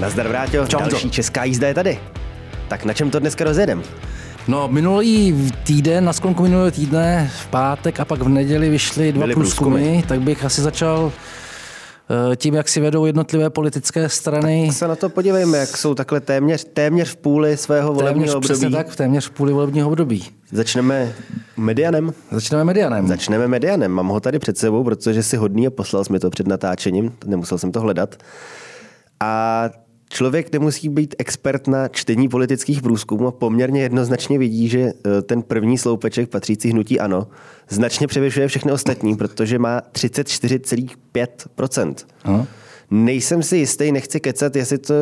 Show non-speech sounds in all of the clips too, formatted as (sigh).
Nazdar Čau, další česká jízda je tady. Tak na čem to dneska rozjedem? No, minulý týden, na sklonku minulého týdne, v pátek a pak v neděli vyšly dva Byly průzkumy, průzkumy. tak bych asi začal eh, tím, jak si vedou jednotlivé politické strany. Se na to podívejme, jak jsou takhle téměř, téměř v půli svého Téměř volebního přesně období. tak, v téměř půli volebního období. Začneme medianem. Začneme medianem. Začneme medianem. Mám ho tady před sebou, protože si hodný a poslal jsi mi to před natáčením. Nemusel jsem to hledat. A člověk nemusí být expert na čtení politických průzkumů a poměrně jednoznačně vidí, že eh, ten první sloupeček patřící hnutí ANO značně převyšuje všechny ostatní, protože má 34,5%. No. Nejsem si jistý, nechci kecat, jestli to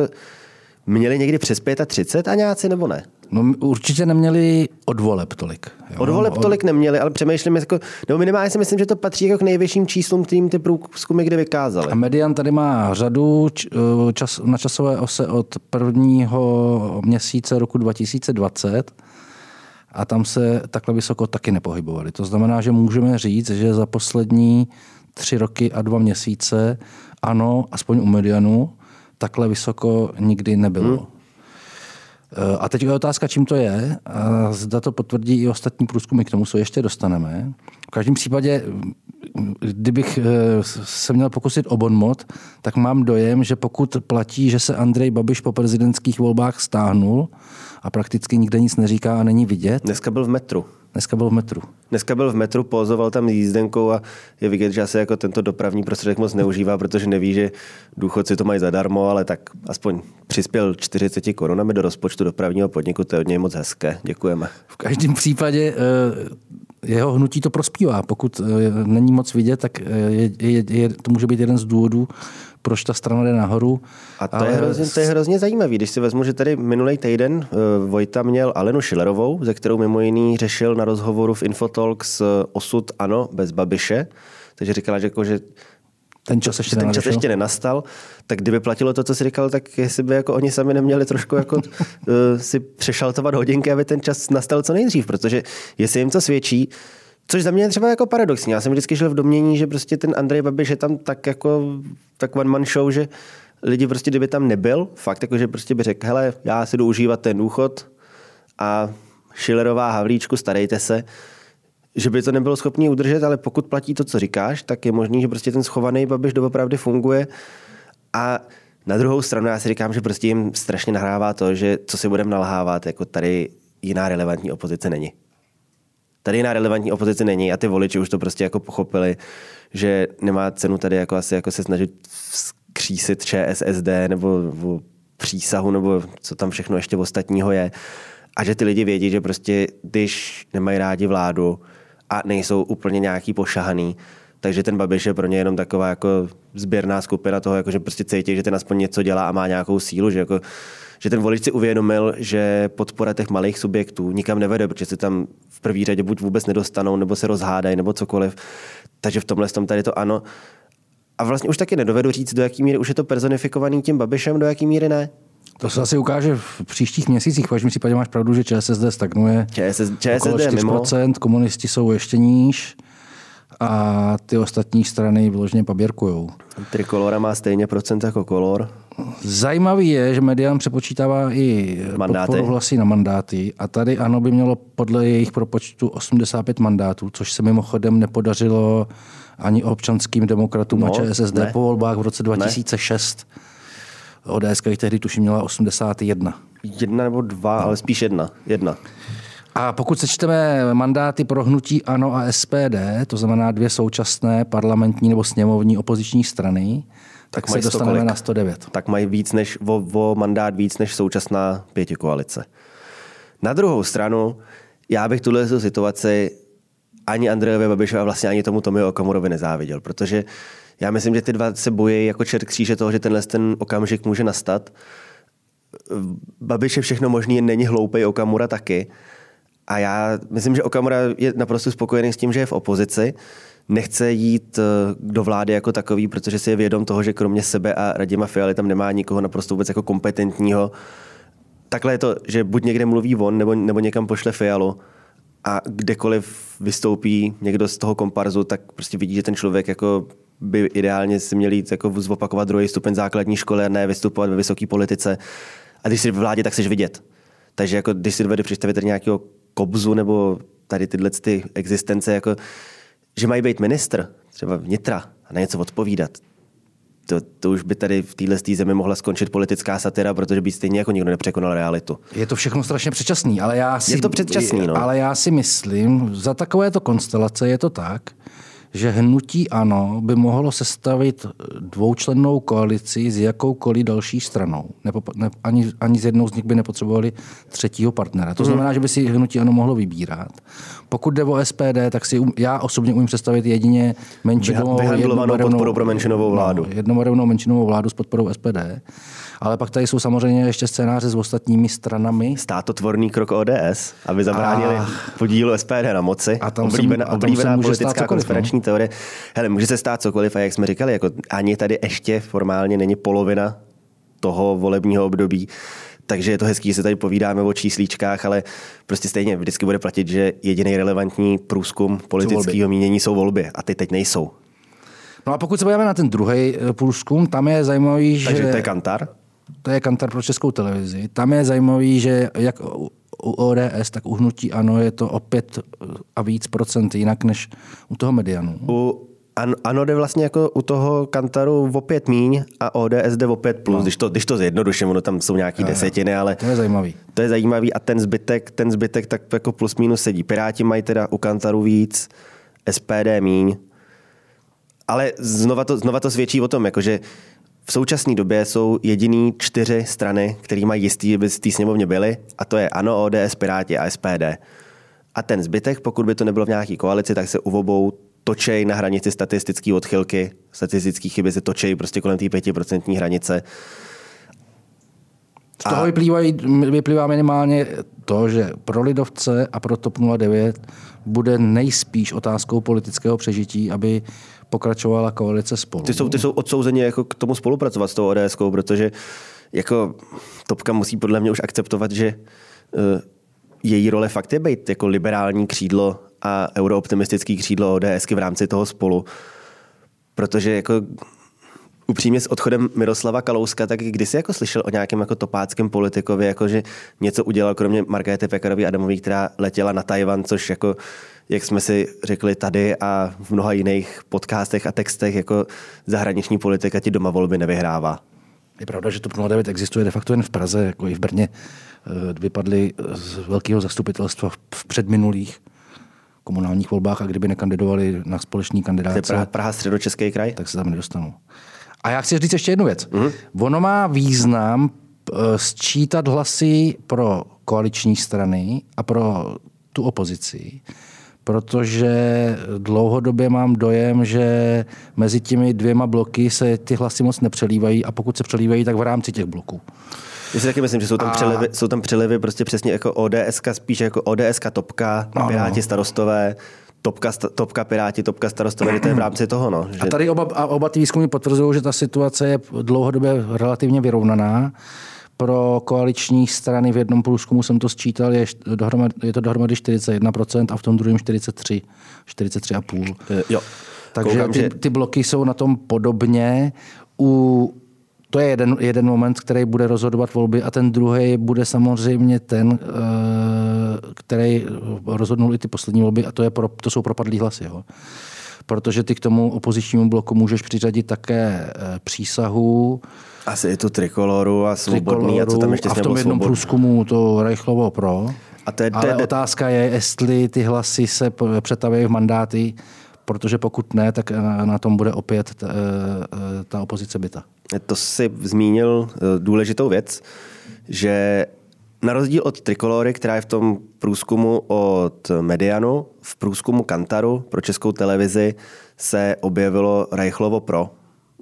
měli někdy přes 35 a nějací nebo ne. No, určitě neměli od voleb tolik. Jo? Od voleb tolik neměli, ale přemýšlím, jako, nebo minimálně si myslím, že to patří jako k nejvyšším číslům, kterým ty průzkumy kdy vykázaly. A Median tady má řadu eh, čas, na časové ose od prvního měsíce roku 2020 a tam se takhle vysoko taky nepohybovali. To znamená, že můžeme říct, že za poslední tři roky a dva měsíce ano, aspoň u Medianu, takhle vysoko nikdy nebylo. Hmm. A teď je otázka, čím to je. Zda to potvrdí i ostatní průzkumy, k tomu se ještě dostaneme. V každém případě, kdybych eh, se měl pokusit o bonmot, tak mám dojem, že pokud platí, že se Andrej Babiš po prezidentských volbách stáhnul a prakticky nikde nic neříká a není vidět, Dneska byl v metru. Dneska byl v metru. Dneska byl v metru, pozoval tam jízdenkou a je vidět, že asi jako tento dopravní prostředek moc neužívá, protože neví, že důchodci to mají zadarmo, ale tak aspoň přispěl 40 korunami do rozpočtu dopravního podniku, to je od něj moc hezké. Děkujeme. V každém případě eh, jeho hnutí to prospívá. Pokud eh, není moc vidět, tak eh, je, je, je, to může být jeden z důvodů, proč ta strana jde nahoru. A to, je hrozně, to je hrozně zajímavé, když si vezmu, že tady minulý týden uh, Vojta měl Alenu Šilerovou, ze kterou mimo jiný řešil na rozhovoru v Infotalks uh, osud ano bez Babiše, takže říkala, že, jako, že ten čas ještě ten čas ještě nenastal, tak kdyby platilo to, co jsi říkal, tak jestli by jako oni sami neměli trošku jako uh, (laughs) si přešaltovat hodinky, aby ten čas nastal co nejdřív, protože jestli jim to svědčí, Což za mě je třeba jako paradoxní. Já jsem vždycky žil v domění, že prostě ten Andrej Babiš je tam tak jako tak one man show, že lidi prostě, kdyby tam nebyl, fakt jako, že prostě by řekl, hele, já si jdu užívat ten důchod a Schillerová Havlíčku, starejte se, že by to nebylo schopný udržet, ale pokud platí to, co říkáš, tak je možný, že prostě ten schovaný Babiš doopravdy funguje a na druhou stranu já si říkám, že prostě jim strašně nahrává to, že co si budeme nalhávat, jako tady jiná relevantní opozice není. Tady jiná relevantní opozice není a ty voliči už to prostě jako pochopili, že nemá cenu tady jako asi jako se snažit skřísit ČSSD nebo, nebo přísahu nebo co tam všechno ještě ostatního je. A že ty lidi vědí, že prostě když nemají rádi vládu a nejsou úplně nějaký pošahaný, takže ten Babiš je pro ně jenom taková jako sběrná skupina toho, jako že prostě cítí, že ten aspoň něco dělá a má nějakou sílu, že jako že ten volič si uvědomil, že podpora těch malých subjektů nikam nevede, protože se tam v první řadě buď vůbec nedostanou, nebo se rozhádají, nebo cokoliv. Takže v tomhle tom tady to ano. A vlastně už taky nedovedu říct, do jaký míry už je to personifikovaný tím Babišem, do jaký míry ne. To se asi ukáže v příštích měsících. V každém případě máš pravdu, že ČSSD stagnuje. ČSS, okolo ČSSD mimo. 4%, komunisti jsou ještě níž a ty ostatní strany vyloženě paběrkujou. Trikolora má stejně procent jako kolor. Zajímavý je, že Median přepočítává i Mandáty. podporu hlasy na mandáty a tady ano by mělo podle jejich propočtu 85 mandátů, což se mimochodem nepodařilo ani občanským demokratům No, a ČSSD ne. po volbách v roce 2006. ODS jich tehdy tuším měla 81. Jedna nebo dva, ale spíš jedna. Jedna. A pokud sečteme mandáty pro hnutí ANO a SPD, to znamená dvě současné parlamentní nebo sněmovní opoziční strany, tak, tak se mají sto dostaneme kolik? na 109. tak mají víc než, o, o mandát víc než současná pětikoalice. Na druhou stranu, já bych tuhle tu situaci ani Andrejovi Babišovi a vlastně ani tomu Tomio Okamurovi nezáviděl, protože já myslím, že ty dva se bojí jako čert kříže toho, že tenhle ten okamžik může nastat. Babiš je všechno možný, není hloupej, Okamura taky. A já myslím, že Okamura je naprosto spokojený s tím, že je v opozici. Nechce jít eh, do vlády jako takový, protože si je vědom toho, že kromě sebe a Radima Fialy tam nemá nikoho naprosto vůbec jako kompetentního. Takhle je to, že buď někde mluví on, nebo, nebo někam pošle Fialu a kdekoliv vystoupí někdo z toho komparzu, tak prostě vidí, že ten člověk jako by ideálně si měli jít jako zopakovat druhý stupeň základní školy a ne vystupovat ve vysoké politice. A když jsi v vládě, tak chceš vidět. Takže jako, když si dovede představit nějakého kobzu nebo tady tyhle ty existence, jako, že mají být ministr, třeba vnitra, a na něco odpovídat, to, to už by tady v téhle zemi mohla skončit politická satira, protože by stejně jako nikdo nepřekonal realitu. Je to všechno strašně předčasný, ale já si, je to předčasný, no. ale já si myslím, za takovéto konstelace je to tak, že hnutí ANO by mohlo sestavit dvoučlennou koalici s jakoukoliv další stranou. Nepo, ne, ani, ani z jednou z nich by nepotřebovali třetího partnera. To mhm. znamená, že by si hnutí ANO mohlo vybírat. Pokud jde o SPD, tak si um, já osobně umím představit jedině menšinovou, podporu pro menšinovou vládu. No, jednobarevnou menšinovou vládu s podporou SPD. Ale pak tady jsou samozřejmě ještě scénáře s ostatními stranami. Státotvorný krok ODS, aby zabránili a... podílu SPD na moci. A tam oblíbená, se, a tam oblíbená politická konspirační no. teorie. Hele, může se stát cokoliv a jak jsme říkali, jako ani tady ještě formálně není polovina toho volebního období. Takže je to hezký, že se tady povídáme o číslíčkách, ale prostě stejně vždycky bude platit, že jediný relevantní průzkum politického mínění jsou volby a ty teď nejsou. No a pokud se podíváme na ten druhý eh, průzkum, tam je zajímavý, že... Takže to je Kantar? To je Kantar pro českou televizi. Tam je zajímavý, že jak u ODS, tak u hnutí ano, je to o pět a víc procent jinak než u toho medianu. U ano, jde vlastně jako u toho Kantaru o pět míň a ODS jde o pět plus, no. když, to, když to zjednoduším, ono tam jsou nějaký desetiny, ale... To je zajímavý. To je zajímavý a ten zbytek, ten zbytek tak jako plus minus sedí. Piráti mají teda u Kantaru víc, SPD míň, ale znova to, znova to svědčí o tom, jakože v současné době jsou jediný čtyři strany, které mají jistý, že by z té sněmovně byly, a to je ANO, ODS, Piráti a SPD. A ten zbytek, pokud by to nebylo v nějaké koalici, tak se u obou točej na hranici statistické odchylky, statistické chyby se točej prostě kolem té pětiprocentní hranice. Z toho vyplývá, vyplývá minimálně to, že pro lidovce a pro TOP 09 bude nejspíš otázkou politického přežití, aby pokračovala koalice spolu. Ty jsou, ty jsou odsouzeni jako k tomu spolupracovat s tou ODS, protože jako Topka musí podle mě už akceptovat, že uh, její role fakt je být jako liberální křídlo a eurooptimistický křídlo ODSky v rámci toho spolu. Protože jako upřímně s odchodem Miroslava Kalouska, tak když jsi jako slyšel o nějakém jako topáckém politikovi, jako že něco udělal kromě Markéty Pekarové Adamové, která letěla na Tajvan, což jako jak jsme si řekli tady a v mnoha jiných podcastech a textech, jako zahraniční politika ti doma volby nevyhrává. Je pravda, že TOP 09 existuje de facto jen v Praze, jako i v Brně. Eh, vypadli z velkého zastupitelstva v předminulých komunálních volbách a kdyby nekandidovali na společný kandidát. Praha, Praha středočeský kraj? Tak se tam nedostanou. A já chci říct ještě jednu věc. Mm-hmm. Ono má význam eh, sčítat hlasy pro koaliční strany a pro tu opozici, protože dlouhodobě mám dojem, že mezi těmi dvěma bloky se ty hlasy moc nepřelívají a pokud se přelívají, tak v rámci těch bloků. Já si taky myslím, že jsou tam, a... přelivy, jsou tam přelivy prostě přesně jako ODS, spíš jako ODS topka, no, Piráti starostové, topka, topka Piráti, topka starostové, to je v rámci toho. No, že... A tady oba, a oba ty výzkumy potvrzují, že ta situace je dlouhodobě relativně vyrovnaná pro koaliční strany v jednom průzkumu jsem to sčítal, je, dohromady, je to dohromady 41% a v tom druhém 43, 43,5. Eh, jo. Takže Koukám, ty, že... ty bloky jsou na tom podobně. U, to je jeden, jeden moment, který bude rozhodovat volby a ten druhý bude samozřejmě ten, eh, který rozhodnul i ty poslední volby a to, je pro, to jsou propadlý hlasy. Jo. Protože ty k tomu opozičnímu bloku můžeš přiřadit také eh, přísahu, asi je to trikoloru a svobodný trikoloru, a co tam ještě A v tom jednom průzkumu to Reichlovo pro. A to je, Ale to je, otázka je, jestli ty hlasy se přetaví v mandáty, protože pokud ne, tak na tom bude opět ta, eh, ta opozice byta. To si zmínil eh, důležitou věc, že na rozdíl od Trikolory, která je v tom průzkumu od Medianu, v průzkumu Kantaru pro českou televizi se objevilo Reichlovo Pro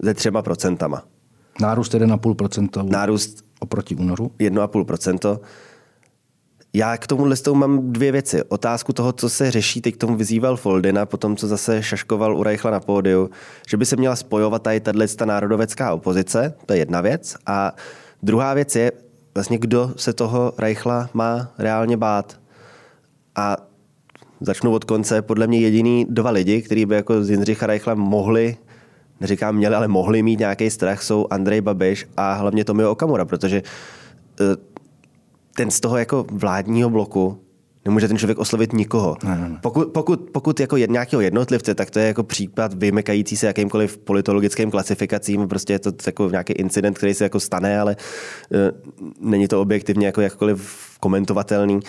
ze třema procentama. Nárůst 1,5%. Nárůst oproti únoru. 1,5%. Já k tomu listou mám dvě věci. Otázku toho, co se řeší, teď k tomu vyzýval Foldina, potom co zase šaškoval u Reichla na pódiu, že by se měla spojovat tady tato národovecká opozice, to je jedna věc. A druhá věc je, vlastně kdo se toho Reichla má reálně bát. A začnu od konce, podle mě jediný dva lidi, kteří by jako z Jindřicha Reichla mohli neříkám měli, ale mohli mít nějaký strach, jsou Andrej Babiš a hlavně Tomio Okamura, protože eh, ten z toho jako vládního bloku nemůže ten člověk oslovit nikoho. Ne, ne, ne. Pokud, pokud, pokud jako jed, nějakého jednotlivce, tak to je jako případ vymekající se jakýmkoliv politologickým klasifikacím. Prostě je to jako nějaký incident, který se jako stane, ale uh, není to objektivně jako jakkoliv komentovatelný.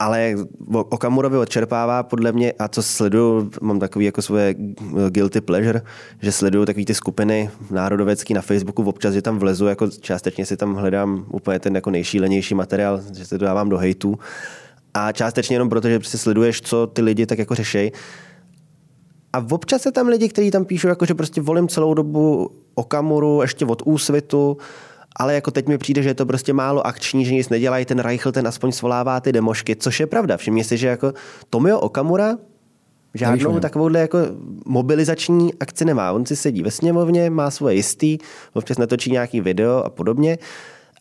Ale Okamurovi odčerpává podle mě, a co sleduju, mám takový jako svoje guilty pleasure, že sleduju takový ty skupiny národovecký na Facebooku, občas, že tam vlezu, jako částečně si tam hledám úplně ten jako nejšílenější materiál, že se to dávám do hejtu. A částečně jenom proto, že prostě sleduješ, co ty lidi tak jako řešejí. A občas se tam lidi, kteří tam píšou, jako že prostě volím celou dobu Okamuru, ještě od úsvitu, ale jako teď mi přijde, že je to prostě málo akční, že nic nedělají, ten Reichl ten aspoň svolává ty demošky, což je pravda. Všimně si, že jako Tomio Okamura žádnou takovouhle jako mobilizační akci nemá. On si sedí ve sněmovně, má svoje jistý, občas natočí nějaký video a podobně.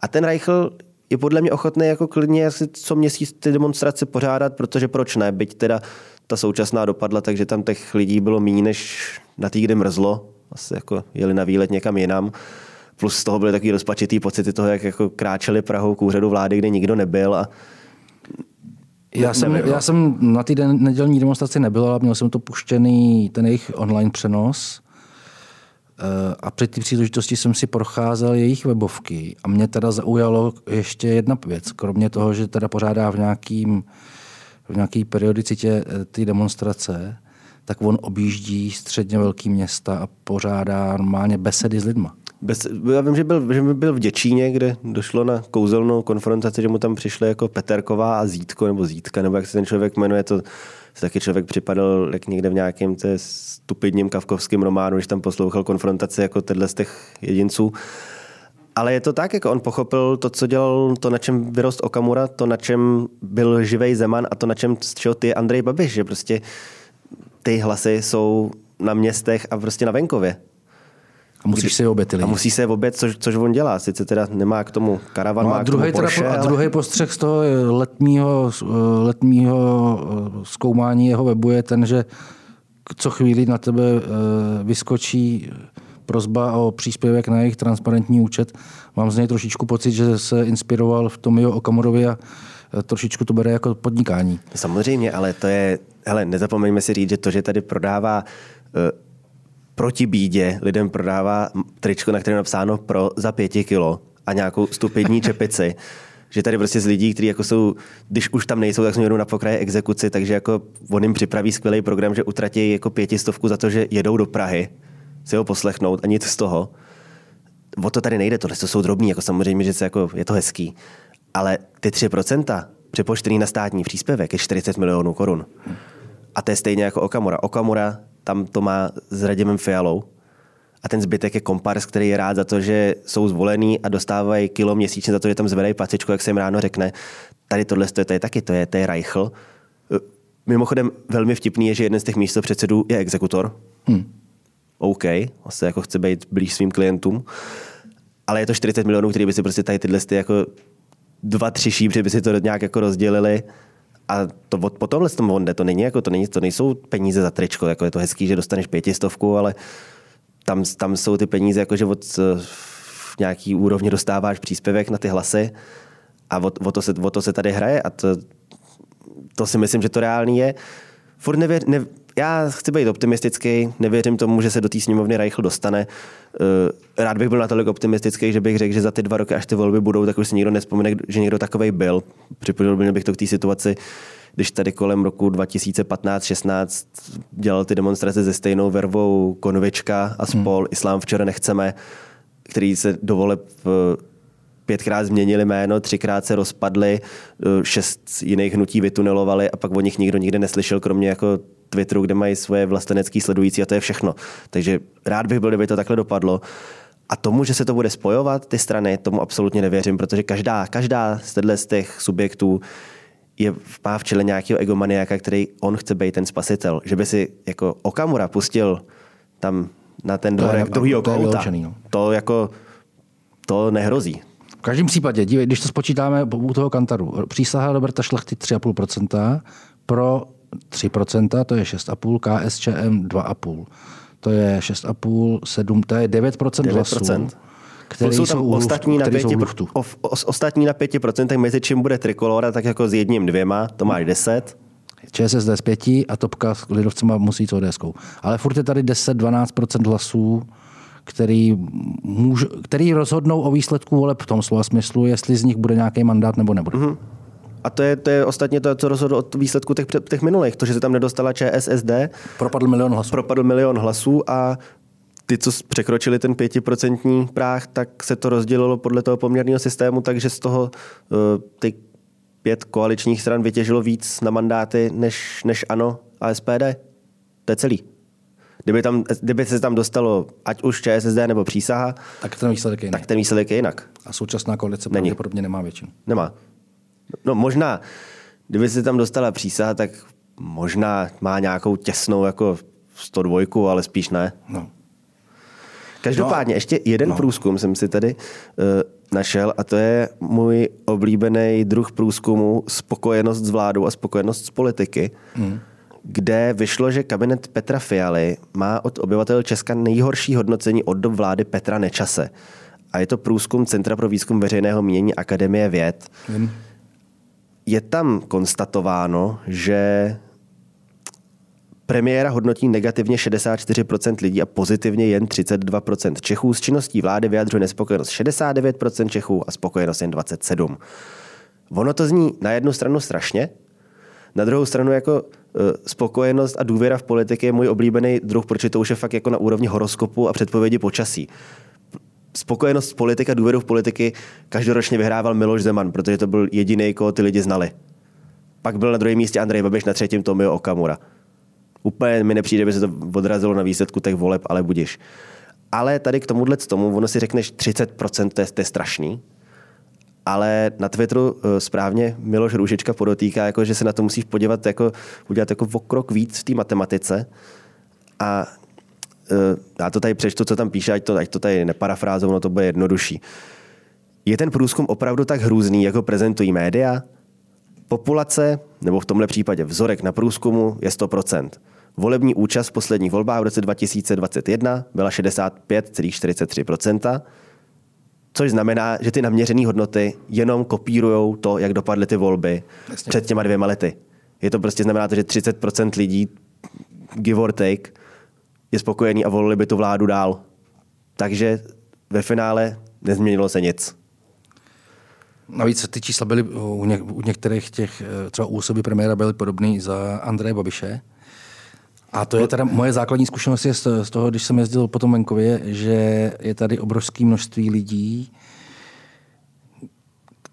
A ten Reichl je podle mě ochotný jako klidně asi co měsíc ty demonstrace pořádat, protože proč ne, byť teda ta současná dopadla, takže tam těch lidí bylo méně než na tý, kde mrzlo. Asi jako jeli na výlet někam jinam plus z toho byly takový rozpačitý pocity toho, jak jako kráčeli Prahou k úřadu vlády, kde nikdo nebyl a já jsem, já jsem na té nedělní demonstraci nebyl, ale měl jsem to puštěný, ten jejich online přenos. Eh, a před té příležitosti jsem si procházel jejich webovky a mě teda zaujalo ještě jedna věc. Kromě toho, že teda pořádá v nějakým v nějaký periodicitě eh, ty demonstrace, tak on objíždí středně velký města a pořádá normálně besedy s lidma. Bez, já vím, že byl, že byl v Děčíně, kde došlo na kouzelnou konfrontaci, že mu tam přišli jako Peterková a Zítko, nebo Zítka, nebo jak se ten člověk jmenuje, to se taky člověk připadal jak někde v nějakém té stupidním kavkovském románu, když tam poslouchal konfrontaci jako tenhle z těch jedinců. Ale je to tak, jako on pochopil to, co dělal, to, na čem vyrost Okamura, to, na čem byl živej Zeman a to, na čem šel ty Andrej Babiš, že prostě ty hlasy jsou na městech a prostě na venkově. A musíš se obět A musí se obět, což, což on dělá. Sice teda nemá k tomu karavan, no a má druhý k tomu Porsche, teda, ale... A druhý postřeh z toho letního, letního eh, zkoumání jeho webu je ten, že co chvíli na tebe eh, vyskočí prozba o příspěvek na jejich transparentní účet. Mám z něj trošičku pocit, že se inspiroval v tom jeho Okamurovi a eh, trošičku to bere jako podnikání. Samozřejmě, ale to je, hele, nezapomeňme si říct, že to, že tady prodává proti bídě lidem prodává tričko, na kterém je napsáno pro za pěti kilo a nějakou stupidní (laughs) čepici. že tady prostě z lidí, kteří jako jsou, když už tam nejsou, tak jsou na pokraji exekuci, takže jako on jim připraví skvělý program, že utratí jako pětistovku za to, že jedou do Prahy si ho poslechnout a nic z toho. O to tady nejde, tohle to jsou drobní, jako samozřejmě, že se jako, je to hezký. Ale ty 3% přepočtený na státní příspěvek je 40 milionů korun. A to je stejně jako Okamura. Okamura tam to má s Radimem Fialou. A ten zbytek je kompars, který je rád za to, že jsou zvolení a dostávají kilo měsíčně za to, že tam zvedají pacičku, jak se jim ráno řekne. Tady tohle to je, to je taky, to je, to je Reichl. Mimochodem velmi vtipný je, že jeden z těch místo předsedů je exekutor. Hmm. OK, vlastně jako chce být blíž svým klientům. Ale je to 40 milionů, který by si prostě tady tyhle ty jako dva, tři šíbři by si to nějak jako rozdělili a to od, po tomhle tom vonde, to není jako, to, není, to nejsou peníze za tričko, jako je to hezký, že dostaneš pětistovku, ale tam, tam jsou ty peníze, jako že od v nějaký úrovni dostáváš příspěvek na ty hlasy a o, o, to, se, o to se tady hraje a to, to si myslím, že to reálný je. Furt nevěř, ne, já chci být optimistický, nevěřím tomu, že se do té sněmovny Reichl dostane. Eh, rád bych byl natolik optimistický, že bych řekl, že za ty dva roky, až ty volby budou, tak už si nikdo nespomene, že někdo takový byl. Připojil bych to k té situaci, když tady kolem roku 2015-16 dělal ty demonstrace se stejnou vervou Konvička a spol, hmm. Islám včera nechceme, který se do voleb eh, pětkrát změnili jméno, třikrát se rozpadli, eh, šest jiných hnutí vytunelovali a pak o nich nikdo nikdy neslyšel, kromě jako Twitteru, kde mají svoje vlastenecký sledující a to je všechno. Takže rád bych byl, kdyby to takhle dopadlo. A tomu, že se to bude spojovat, ty strany, tomu absolutně nevěřím, protože každá, každá z, těch subjektů je, má v čele nějakého egomaniaka, který on chce být ten spasitel. Že by si jako Okamura pustil tam na ten dvorek druhýho kouta. No. To jako to nehrozí. V každém případě, dívej, když to spočítáme u toho kantaru, přísaha Roberta Šlachty 3,5%, pro 3%, to je 6,5, KSČM 2,5. to je 6,5, 7, to je 9%, 9%. hlasů. Který jsou tam jsou ostatní, na pěti, o, o, ostatní na 5%, mezi čím bude trikolora, tak jako s jedním, dvěma, to máš 10. ČSSD s pěti a topka s lidovcema musí s ods Ale furt je tady 10-12% hlasů, který, můž, který rozhodnou o výsledku voleb v tom slova smyslu, jestli z nich bude nějaký mandát nebo nebude. Mm-hmm. A to je, to je ostatně to, co rozhodlo od výsledku těch, těch minulých. To, že se tam nedostala ČSSD. Propadl milion hlasů. Propadl milion hlasů a ty, co překročili ten pětiprocentní práh, tak se to rozdělilo podle toho poměrného systému, takže z toho uh, ty pět koaličních stran vytěžilo víc na mandáty než, než ANO a SPD. To je celý. Kdyby, tam, kdyby se tam dostalo ať už ČSSD nebo přísaha, tak ten výsledek je jinak. Tak ten výsledek je jinak. A současná koalice Není. pravděpodobně nemá většinu. Nemá. No možná, kdyby se tam dostala přísaha, tak možná má nějakou těsnou jako 102, ale spíš ne. No. Každopádně, no, ještě jeden no. průzkum jsem si tady uh, našel a to je můj oblíbený druh průzkumu spokojenost s vládou a spokojenost s politiky, mm. kde vyšlo, že kabinet Petra Fialy má od obyvatel Česka nejhorší hodnocení od dob vlády Petra Nečase. A je to průzkum Centra pro výzkum veřejného mínění Akademie věd. Mm. Je tam konstatováno, že Premiéra hodnotí negativně 64% lidí a pozitivně jen 32% Čechů. S činností vlády vyjadřuje nespokojenost 69% Čechů a spokojenost jen 27%. Ono to zní na jednu stranu strašně, na druhou stranu jako uh, spokojenost a důvěra v politiky je můj oblíbený druh, protože to už je fakt jako na úrovni horoskopu a předpovědi počasí. Spokojenost politika, důvěru v politiky každoročně vyhrával Miloš Zeman, protože to byl jediný, koho ty lidi znali. Pak byl na druhém místě Andrej Babiš, na třetím Tomio Okamura. Úplně mi nepřijde, by se to odrazilo na výsledku těch voleb, ale budíš. Ale tady k tomuhle tomu, ono si řekneš 30%, to je, to je strašný, ale na Twitteru eh, správně Miloš Růžička podotýká, jako, že se na to musíš podívat, jako, udělat jako o krok víc v té matematice. A já to tady přečtu, co tam píše, ať to, ať to tady neparafrázu, ono to bude jednodušší. Je ten průzkum opravdu tak hrůzný, jako prezentují média? Populace, nebo v tomhle případě vzorek na průzkumu, je 100%. Volební účast v posledních volbách v roce 2021 byla 65,43%, což znamená, že ty naměřené hodnoty jenom kopírují to, jak dopadly ty volby Jasně. před těma dvěma lety. Je to prostě znamená to, že 30% lidí, give or take, je spokojený a volili by tu vládu dál. Takže ve finále nezměnilo se nic. Navíc ty čísla byly u, ně, u některých těch, eh, třeba u osoby premiéra byly podobné za Andreje Babiše. A to je teda moje základní zkušenost je z toho, když jsem jezdil po tom venkově, že je tady obrovské množství lidí,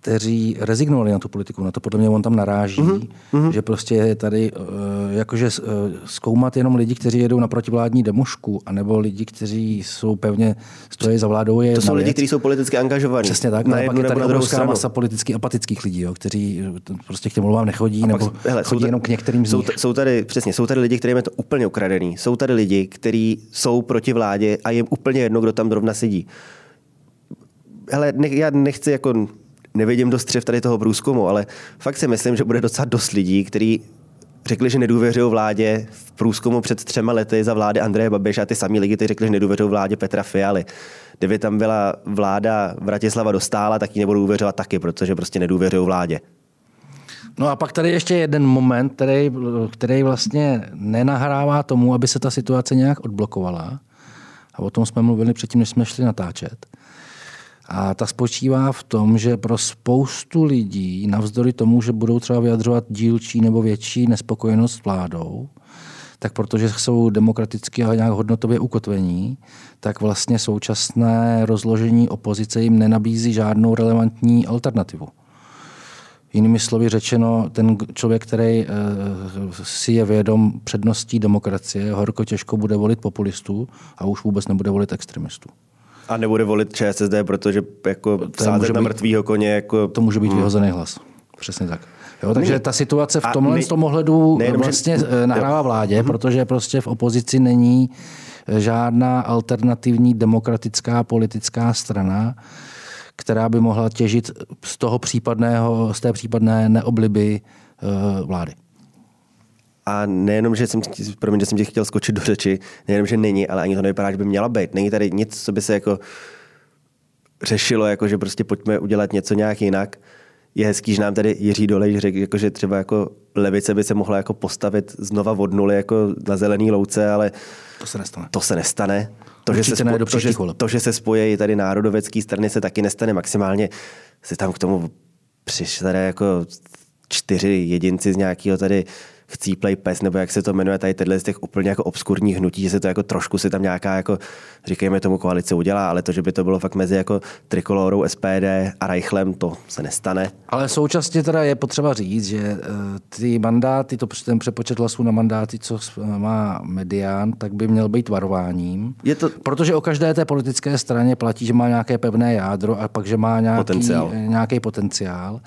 kteří rezignovali na tu politiku. Na to podle mě on tam naráží, mm-hmm. že prostě je tady uh, jakože uh, zkoumat jenom lidi, kteří jedou na protivládní demošku, anebo lidi, kteří jsou pevně stojí za vládou. Je to jsou lidi, kteří jsou politicky angažovaní. Přesně tak. Na jednu, pak je tady obrovská masa politicky apatických lidí, jo, kteří prostě k těm volbám nechodí, a nebo pak, hele, chodí tady, jenom k některým z jsou, jsou tady, přesně, jsou tady lidi, kterým je to úplně ukradený. Jsou tady lidi, kteří jsou proti vládě a jim úplně jedno, kdo tam zrovna sedí. Hele, ne, já nechci jako nevidím dost střev tady toho průzkumu, ale fakt si myslím, že bude docela dost lidí, kteří řekli, že nedůvěřují vládě v průzkumu před třema lety za vlády Andreje Babiše a ty samý lidi, kteří řekli, že nedůvěřují vládě Petra Fialy. Kdyby tam byla vláda Vratislava Dostála, tak ji nebudou důvěřovat taky, protože prostě nedůvěřují vládě. No a pak tady ještě jeden moment, který, který vlastně nenahrává tomu, aby se ta situace nějak odblokovala. A o tom jsme mluvili předtím, než jsme šli natáčet. A ta spočívá v tom, že pro spoustu lidí, navzdory tomu, že budou třeba vyjadřovat dílčí nebo větší nespokojenost s vládou, tak protože jsou demokraticky a nějak hodnotově ukotvení, tak vlastně současné rozložení opozice jim nenabízí žádnou relevantní alternativu. Jinými slovy řečeno, ten člověk, který eh, si je vědom předností demokracie, horko těžko bude volit populistů a už vůbec nebude volit extremistů. A nebude volit ČSSD, protože jako sázet na mrtvýho koně. Jako... To může být hmm. vyhozený hlas. Přesně tak. Jo, takže ta situace v tomhle z tom ohledu ne, vlastně že... Eh, nahrává vládě, hmm. protože prostě v opozici není eh, žádná alternativní demokratická politická strana, která by mohla těžit z toho případného, z té případné neobliby eh, vlády. A nejenom, že jsem, promiň, že jsem tě chtěl skočit do řeči, nejenom, že není, ale ani to nevypadá, že by měla být. Není tady nic, co by se jako řešilo, jako že prostě pojďme udělat něco nějak jinak. Je hezký, že nám tady Jiří Dolej řekl, jako, že třeba jako levice by se mohla jako postavit znova od nuly jako na zelený louce, ale To se nestane. to se nestane. To, že se, spo, to, že, to, že se spojí tady národovecký strany, se taky nestane. Maximálně se tam k tomu přišli tady jako čtyři jedinci z nějakého tady chcíplej pes, nebo jak se to jmenuje, tady tyhle z těch úplně jako obskurních hnutí, že se to jako trošku si tam nějaká jako, říkejme tomu, koalice udělá, ale to, že by to bylo fakt mezi jako Trikolorou, SPD a Reichlem, to se nestane. Ale současně teda je potřeba říct, že eh, ty mandáty, to, ten přepočet hlasů na mandáty, co má medián, tak by měl být varováním. Je to- Protože o každé té politické straně platí, že má nějaké pevné jádro a pak, že má nějaký Potenciál. potenciál. Nějaký potenciál.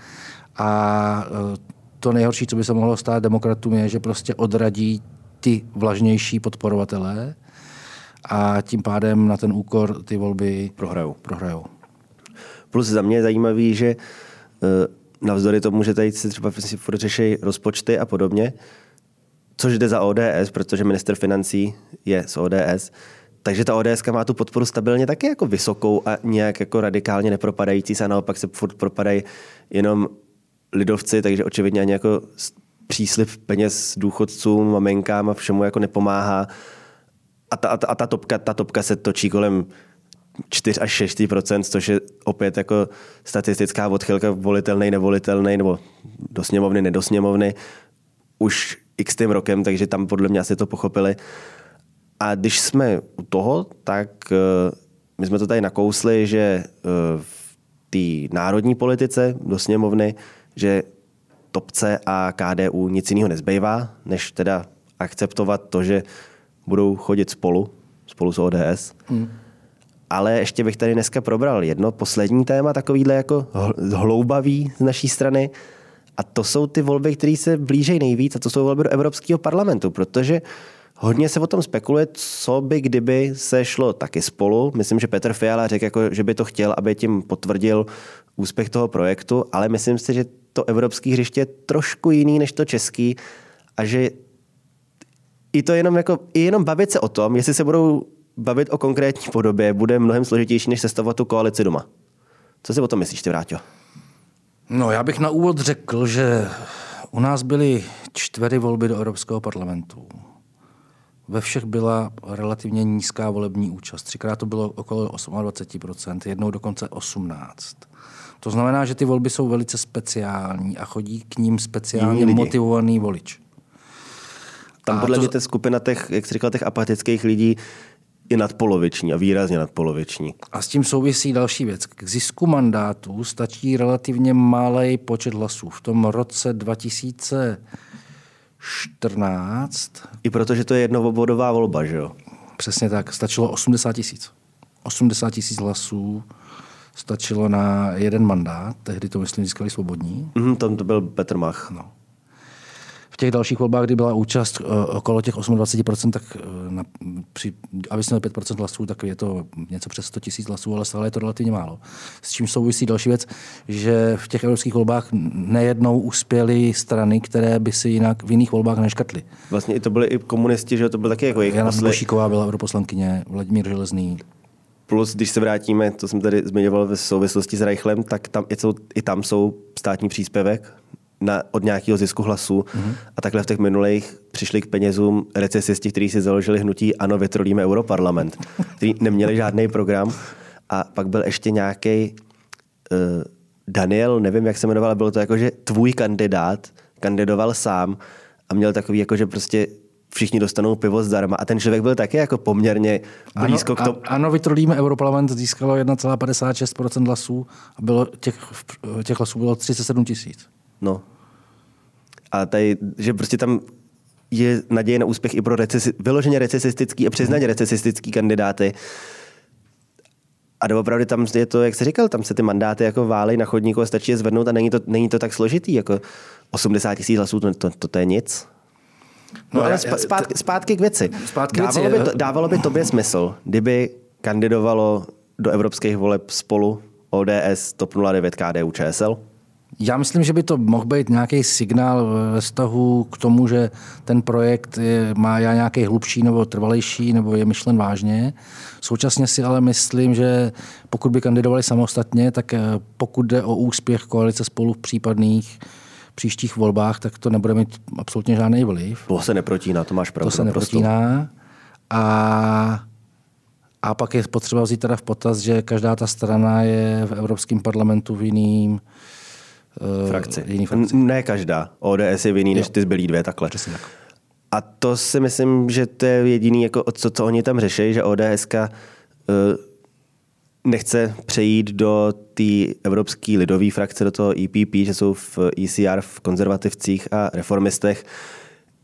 A eh, to nejhorší, co by se mohlo stát demokratům, je, že prostě odradí ty vlažnější podporovatelé a tím pádem na ten úkor ty volby Prohrajou. prohrajou. Plus za mě je zajímavý, že eh, navzdory tomu, že tady si třeba furt řeší rozpočty a podobně, což jde za ODS, protože minister financí je z ODS, takže ta ODS má tu podporu stabilně taky jako vysokou a nějak jako radikálně nepropadající se a naopak se furt propadají jenom lidovci, takže očividně ani jako příslib peněz důchodcům, maminkám a všemu jako nepomáhá. A ta, a ta, a ta, topka, ta topka se točí kolem 4 až 6 což je opět jako statistická odchylka volitelný, nevolitelný, nebo do sněmovny, nedo sněmovny, už x tím rokem, takže tam podle mě asi to pochopili. A když jsme u toho, tak eh, my jsme to tady nakousli, že eh, v té národní politice do sněmovny, že topce a KDU nic jiného nezbývá, než teda akceptovat to, že budou chodit spolu, spolu s ODS. Hmm. Ale ještě bych tady dneska probral jedno poslední téma, takovýhle jako hl- hloubavý z naší strany. A to jsou ty volby, které se blížejí nejvíc, a to jsou volby do Evropského parlamentu, protože hodně se o tom spekuluje, co by kdyby se šlo taky spolu. Myslím, že Petr Fiala řekl, jako, že by to chtěl, aby tím potvrdil úspěch toho projektu, ale myslím si, že to evropské hřiště je trošku jiný než to český a že i to jenom, jako, i jenom bavit se o tom, jestli se budou bavit o konkrétní podobě, bude mnohem složitější, než sestavovat tu koalici doma. Co si o tom myslíš, ty Vráťo? No, já bych na úvod řekl, že u nás byly čtyři volby do Evropského parlamentu. Ve všech byla relativně nízká volební účast. Třikrát to bylo okolo 28%, jednou dokonce 18%. To znamená, že ty volby jsou velice speciální a chodí k ním speciálně Jiní motivovaný volič. Tam A podle to- mě ta skupina těch, jak jsi říkal, těch apatických lidí je nadpoloviční a výrazně nadpoloviční. A s tím souvisí další věc. K zisku mandátů stačí relativně malý počet hlasů. V tom roce 2014 I protože to je jednoobodová volba, že jo? Přesně tak, stačilo 80 tisíc. 80 tisíc hlasů stačilo na jeden mandát, tehdy to myslím získali svobodní. Mhm, tam to byl Petr Mach. No. V těch dalších volbách, kdy byla účast eh, okolo těch 28%, tak eh, na, při, aby jsme měli 5% hlasů, tak je to něco přes 100 tisíc hlasů, ale stále je to relativně málo. S čím souvisí další věc, že v těch evropských volbách nejednou uspěly strany, které by si jinak v jiných volbách neškrtly. Vlastně i to byli i komunisti, že? To byl taky jako jejich Jana. Bošíková byla europoslankyně, Vladimír Železný, Plus, když se vrátíme, to jsem tady zmiňoval ve souvislosti s Reichlem, tak tam, i, jsou, i tam jsou státní příspěvek na, od nějakého zisku hlasů. Mm-hmm. A takhle v těch minulých přišli k penězům recesisti, kteří si založili hnutí Ano, vytrolíme Europarlament, (laughs) který neměli žádný program. A pak byl ještě nějaký uh, Daniel, nevím, jak se jmenoval, ale bylo to jako, že tvůj kandidát kandidoval sám a měl takový, jako, že prostě všichni dostanou pivo zdarma. A ten člověk byl taky jako poměrně blízko ano, k tomu. Ano, vytrolíme Europarlament získalo 1,56% hlasů a bylo těch, těch hlasů bylo 37 tisíc. No. A tady, že prostě tam je naděje na úspěch i pro recesi, vyloženě recesistický a přiznaně recesistický kandidáty. A doopravdy tam je to, jak jsi říkal, tam se ty mandáty jako válej na chodníku a stačí je zvednout a není to, není to tak složitý. Jako 80 tisíc hlasů, to, to, to, to je nic. No, No, ale zpátky, zpátky k věci. Zpátky dávalo, věci, by to, dávalo by tobě smysl, kdyby kandidovalo do evropských voleb spolu ODS, TOP 09, KDU, ČSL? Já myslím, že by to mohl být nějaký signál ve vztahu k tomu, že ten projekt je, má já nějaký hlubší nebo trvalejší, nebo je myšlen vážně. Současně si ale myslím, že pokud by kandidovali samostatně, tak eh, pokud jde o úspěch koalice spolu v případných příštích volbách, tak to nebude mít absolutně žádný vliv. To se neprotíná, to máš pravdu. To se neprotíná. A, a pak je potřeba vzít teda v potaz, že každá ta strana je v Evropském parlamentu v jiným uh, frakci. Jiný frakci. Ne každá. ODS je v jiný, jo. než ty zbylí dvě, takhle. Přesně tak. A to si myslím, že to je jediný, jako, co, co oni tam řeší, že ODS uh, nechce přejít do té evropské lidové frakce, do toho EPP, že jsou v ECR, v konzervativcích a reformistech,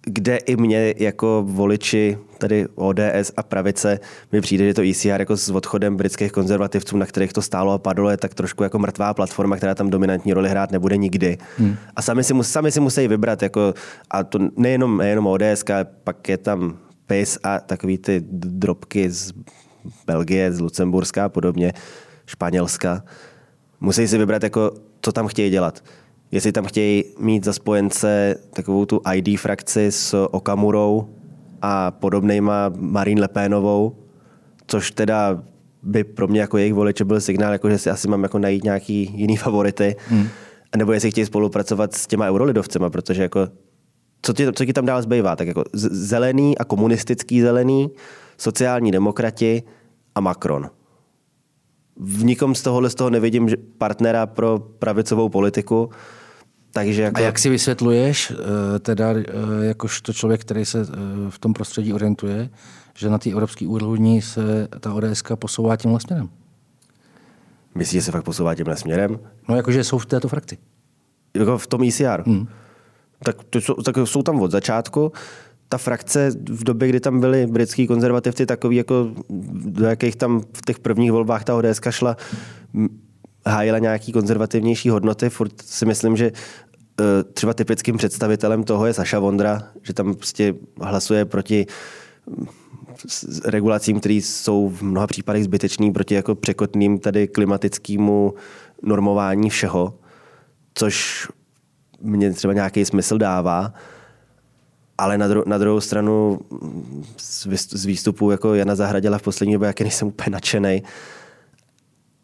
kde i mě jako voliči tady ODS a pravice mi přijde, že to ECR jako s odchodem britských konzervativců, na kterých to stálo a padlo, je tak trošku jako mrtvá platforma, která tam dominantní roli hrát nebude nikdy. Hmm. A sami si, sami si musí vybrat, jako, a to nejenom, nejenom ODS, pak je tam PIS a takový ty drobky z Belgie, z Lucemburska a podobně, Španělska. Musí si vybrat, jako, co tam chtějí dělat jestli tam chtějí mít za spojence takovou tu ID frakci s Okamurou a podobnýma Marine Le Penovou, což teda by pro mě jako jejich voliče byl signál, jako že si asi mám jako najít nějaký jiný favority. Hmm. A nebo jestli chtějí spolupracovat s těma eurolidovcema, protože jako co ti, co ti tam dál zbývá? Tak jako zelený a komunistický zelený, sociální demokrati a Macron. V nikom z tohohle z toho nevidím partnera pro pravicovou politiku. Takže jako... A jak si vysvětluješ, eh, teda eh, jakožto člověk, který se eh, v tom prostředí orientuje, že na té evropské úrovni se ta ODS posouvá tímhle směrem? Myslíš, že se fakt posouvá tímhle směrem? No jakože jsou v této frakci. Jako v tom ECR? Hmm. Tak, to jsou, tak jsou tam od začátku. Ta frakce v době, kdy tam byli britský konzervativci, takový jako do jakých tam v těch prvních volbách ta ODS šla, hájila nějaký konzervativnější hodnoty. Furt si myslím, že Eh, třeba typickým představitelem toho je Saša Vondra, že tam prostě hlasuje proti regulacím, které jsou v mnoha případech zbytečný proti jako překotným tady klimatickému normování všeho, což mě třeba nějaký smysl dává. Ale na, dru- na druhou stranu z výstupu jako Jana Zahradila v poslední době, jaký nejsem úplně nadšený,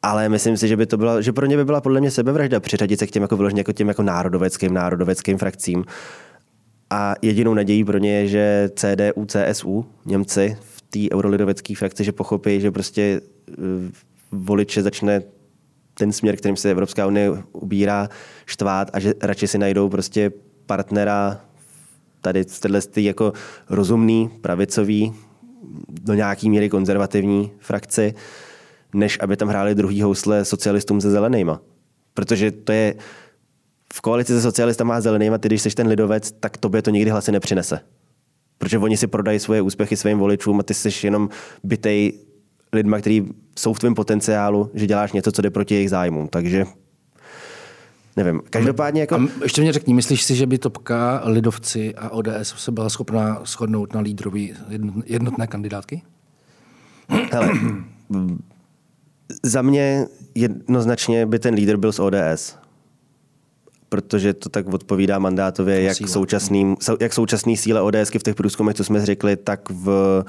ale myslím si, že by to bylo, že pro ně by byla podle mě sebevražda přiřadit se k těm jako vyloženě jako těm jako národoveckým, národoveckým frakcím. A jedinou nadějí pro ně je, že CDU, CSU, Němci v té eurolidovecké frakci, že pochopí, že prostě eh, voliče začne ten směr, kterým se Evropská unie ubírá, štvát a že radši si najdou prostě partnera tady z téhle jako rozumný, pravicový, do nějaký míry konzervativní frakci, než aby tam hráli druhý housle socialistům se zelenýma. Protože to je v koalici se socialistama a zelenýma, ty když jsi ten lidovec, tak tobě to nikdy hlasy nepřinese. Protože oni si prodají svoje úspěchy svým voličům a ty jsi jenom bytej lidma, kteří jsou v tvém potenciálu, že děláš něco, co jde proti jejich zájmům. Takže nevím. Každopádně jako... A ještě mě řekni, myslíš si, že by Topka, Lidovci a ODS se byla schopná shodnout na lídrový jednotné kandidátky? Hele, za mě jednoznačně by ten lídr byl z ODS. Protože to tak odpovídá mandátově, jak současný, jak současný síle ODSky v těch průzkumech, co jsme řekli, tak, v,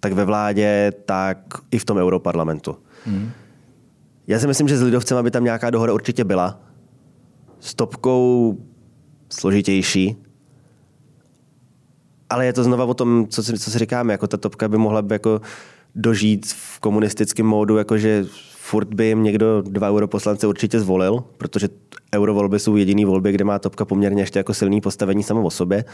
tak ve vládě, tak i v tom europarlamentu. Hmm. Já si myslím, že s lidovcem by tam nějaká dohoda určitě byla. S topkou složitější. Ale je to znova o tom, co si, co si říkáme, jako ta topka by mohla by jako dožít v komunistickém módu, jakože furt by jim někdo dva europoslance určitě zvolil, protože eurovolby jsou jediný volby, kde má topka poměrně ještě jako silný postavení samo o sobě.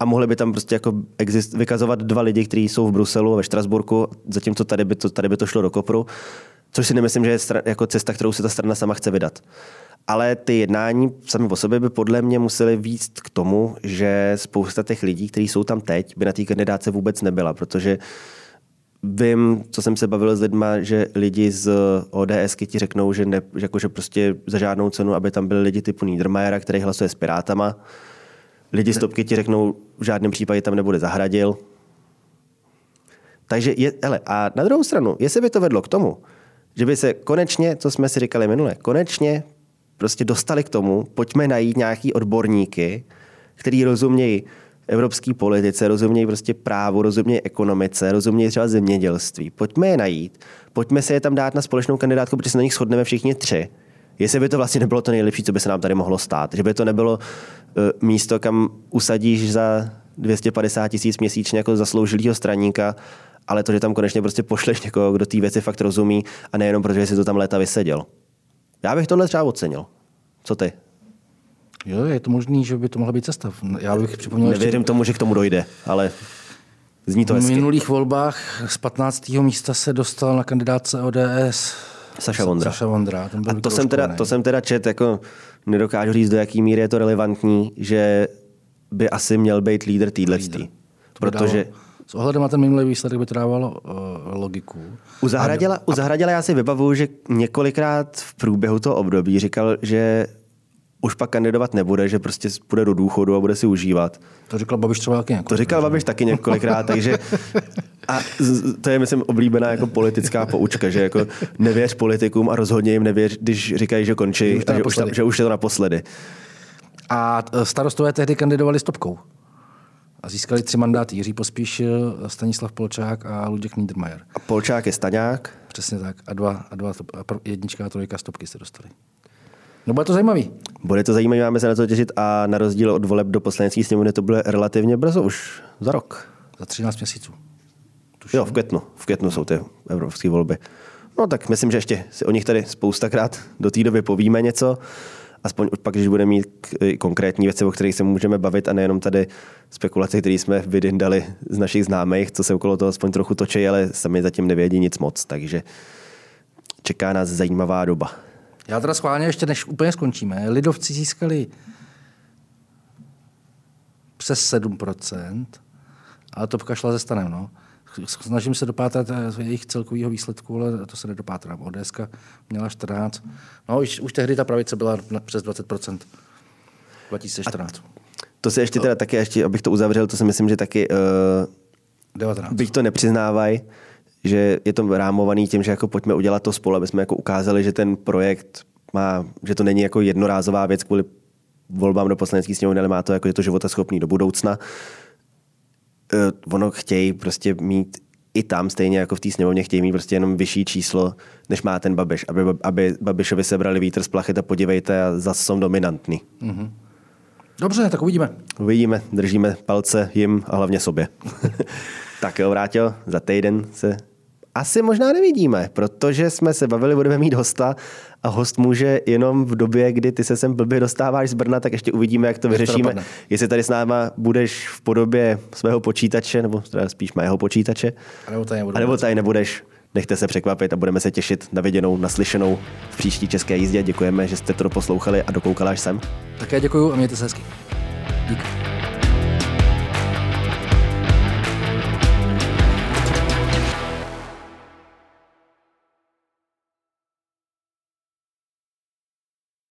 A mohli by tam prostě jako exist, vykazovat dva lidi, kteří jsou v Bruselu ve Štrasburku, zatímco tady by to, tady by to šlo do kopru, což si nemyslím, že je jako cesta, kterou se ta strana sama chce vydat. Ale ty jednání sami o sobě by podle mě museli víc k tomu, že spousta těch lidí, kteří jsou tam teď, by na té kandidáce vůbec nebyla, protože Vím, co jsem se bavil s lidma, že lidi z ODS ti řeknou, že, ne, že, jako, že prostě za žádnou cenu, aby tam byli lidi typu Niedermayera, který hlasuje s Pirátama. Lidi z Topky ti řeknou, v žádném případě tam nebude Zahradil. Takže, je, hele, a na druhou stranu, jestli by to vedlo k tomu, že by se konečně, co jsme si říkali minule, konečně prostě dostali k tomu, pojďme najít nějaký odborníky, který rozumějí evropské politice, rozumějí prostě právu, rozumějí ekonomice, rozumějí třeba zemědělství. Pojďme je najít, pojďme se je tam dát na společnou kandidátku, protože se na nich shodneme všichni tři. Jestli by to vlastně nebylo to nejlepší, co by se nám tady mohlo stát. Že by to nebylo uh, místo, kam usadíš za 250 tisíc měsíčně jako zasloužilýho straníka, ale to, že tam konečně prostě pošleš někoho, kdo té věci fakt rozumí a nejenom protože si to tam léta vyseděl. Já bych tohle třeba ocenil. Co ty? Jo, je to možný, že by to mohla být cesta. Já bych připomněl Nevěřím ještě... tomu, že k tomu dojde, ale zní to hezky. V minulých volbách z 15. místa se dostal na kandidáce ODS Saša Vondra. Saša Vondra. Ten byl a to jsem, teda, to jsem teda čet, jako nedokážu říct, do jaký míry je to relevantní, že by asi měl být lídr týhletý. Protože... Dalo, s ohledem na ten minulý výsledek by to dávalo uh, logiku. U Zahradila, a... u Zahradila já si vybavuju, že několikrát v průběhu toho období říkal, že už pak kandidovat nebude, že prostě půjde do důchodu a bude si užívat. To říkal Babiš třeba taky několikrát. To říkal Babiš taky několikrát, takže a to je, myslím, oblíbená jako politická poučka, že jako nevěř politikům a rozhodně jim nevěř, když říkají, že končí, že už, že už, že už je to naposledy. A e, starostové tehdy kandidovali stopkou. A získali tři mandáty. Jiří Pospíšil, Stanislav Polčák a Luděk Niedermayer. A Polčák je Staňák? Přesně tak. A dva, a dva a jednička a trojka stopky se dostali. No bude to zajímavý. Bude to zajímavý, máme se na to těšit a na rozdíl od voleb do poslanecké sněmovny to bude relativně brzo, už za rok. Za 13 měsíců. Tuším. Jo, v květnu. V květnu jsou ty evropské volby. No tak myslím, že ještě si o nich tady spoustakrát do té doby povíme něco. Aspoň pak, když budeme mít konkrétní věci, o kterých se můžeme bavit a nejenom tady spekulace, které jsme vydindali z našich známých, co se okolo toho aspoň trochu točí, ale sami zatím nevědí nic moc. Takže čeká nás zajímavá doba. Já teda schválně ještě, než úplně skončíme, lidovci získali přes 7%, ale to šla ze stanem. No. Snažím se dopátrat eh, jejich celkového výsledku, ale to se nedopátrám. ODS měla 14. No, už, už tehdy ta pravice byla přes 20%. 2014. A to se ještě teda taky, ještě, abych to uzavřel, to si myslím, že taky uh, 19. bych to nepřiznávaj, že je to rámovaný tím, že jako pojďme udělat to spolu, aby jsme jako ukázali, že ten projekt má, že to není jako jednorázová věc kvůli volbám do poslaneckých sněmovny, ale má to jako, je to životaschopný do budoucna. Uh, ono chtějí prostě mít i tam, stejně jako v té sněmovně, chtějí mít prostě jenom vyšší číslo, než má ten Babiš, aby, aby Babišovi sebrali vítr z plachet a podívejte a zase jsou dominantní. Mm-hmm. Dobře, tak uvidíme. Uvidíme, držíme palce jim a hlavně sobě. (laughs) tak jo, Vrátil, za týden se asi možná nevidíme, protože jsme se bavili, budeme mít hosta a host může jenom v době, kdy ty se sem blbě dostáváš z Brna, tak ještě uvidíme, jak to vyřešíme. To Jestli tady s náma budeš v podobě svého počítače, nebo teda spíš mého počítače, a nebo tady, a nebo tady nebudeš. Nechte se překvapit a budeme se těšit na viděnou, naslyšenou v příští české jízdě. Děkujeme, že jste to poslouchali a dokoukali až sem. Také děkuju a mějte se hezky. Díky.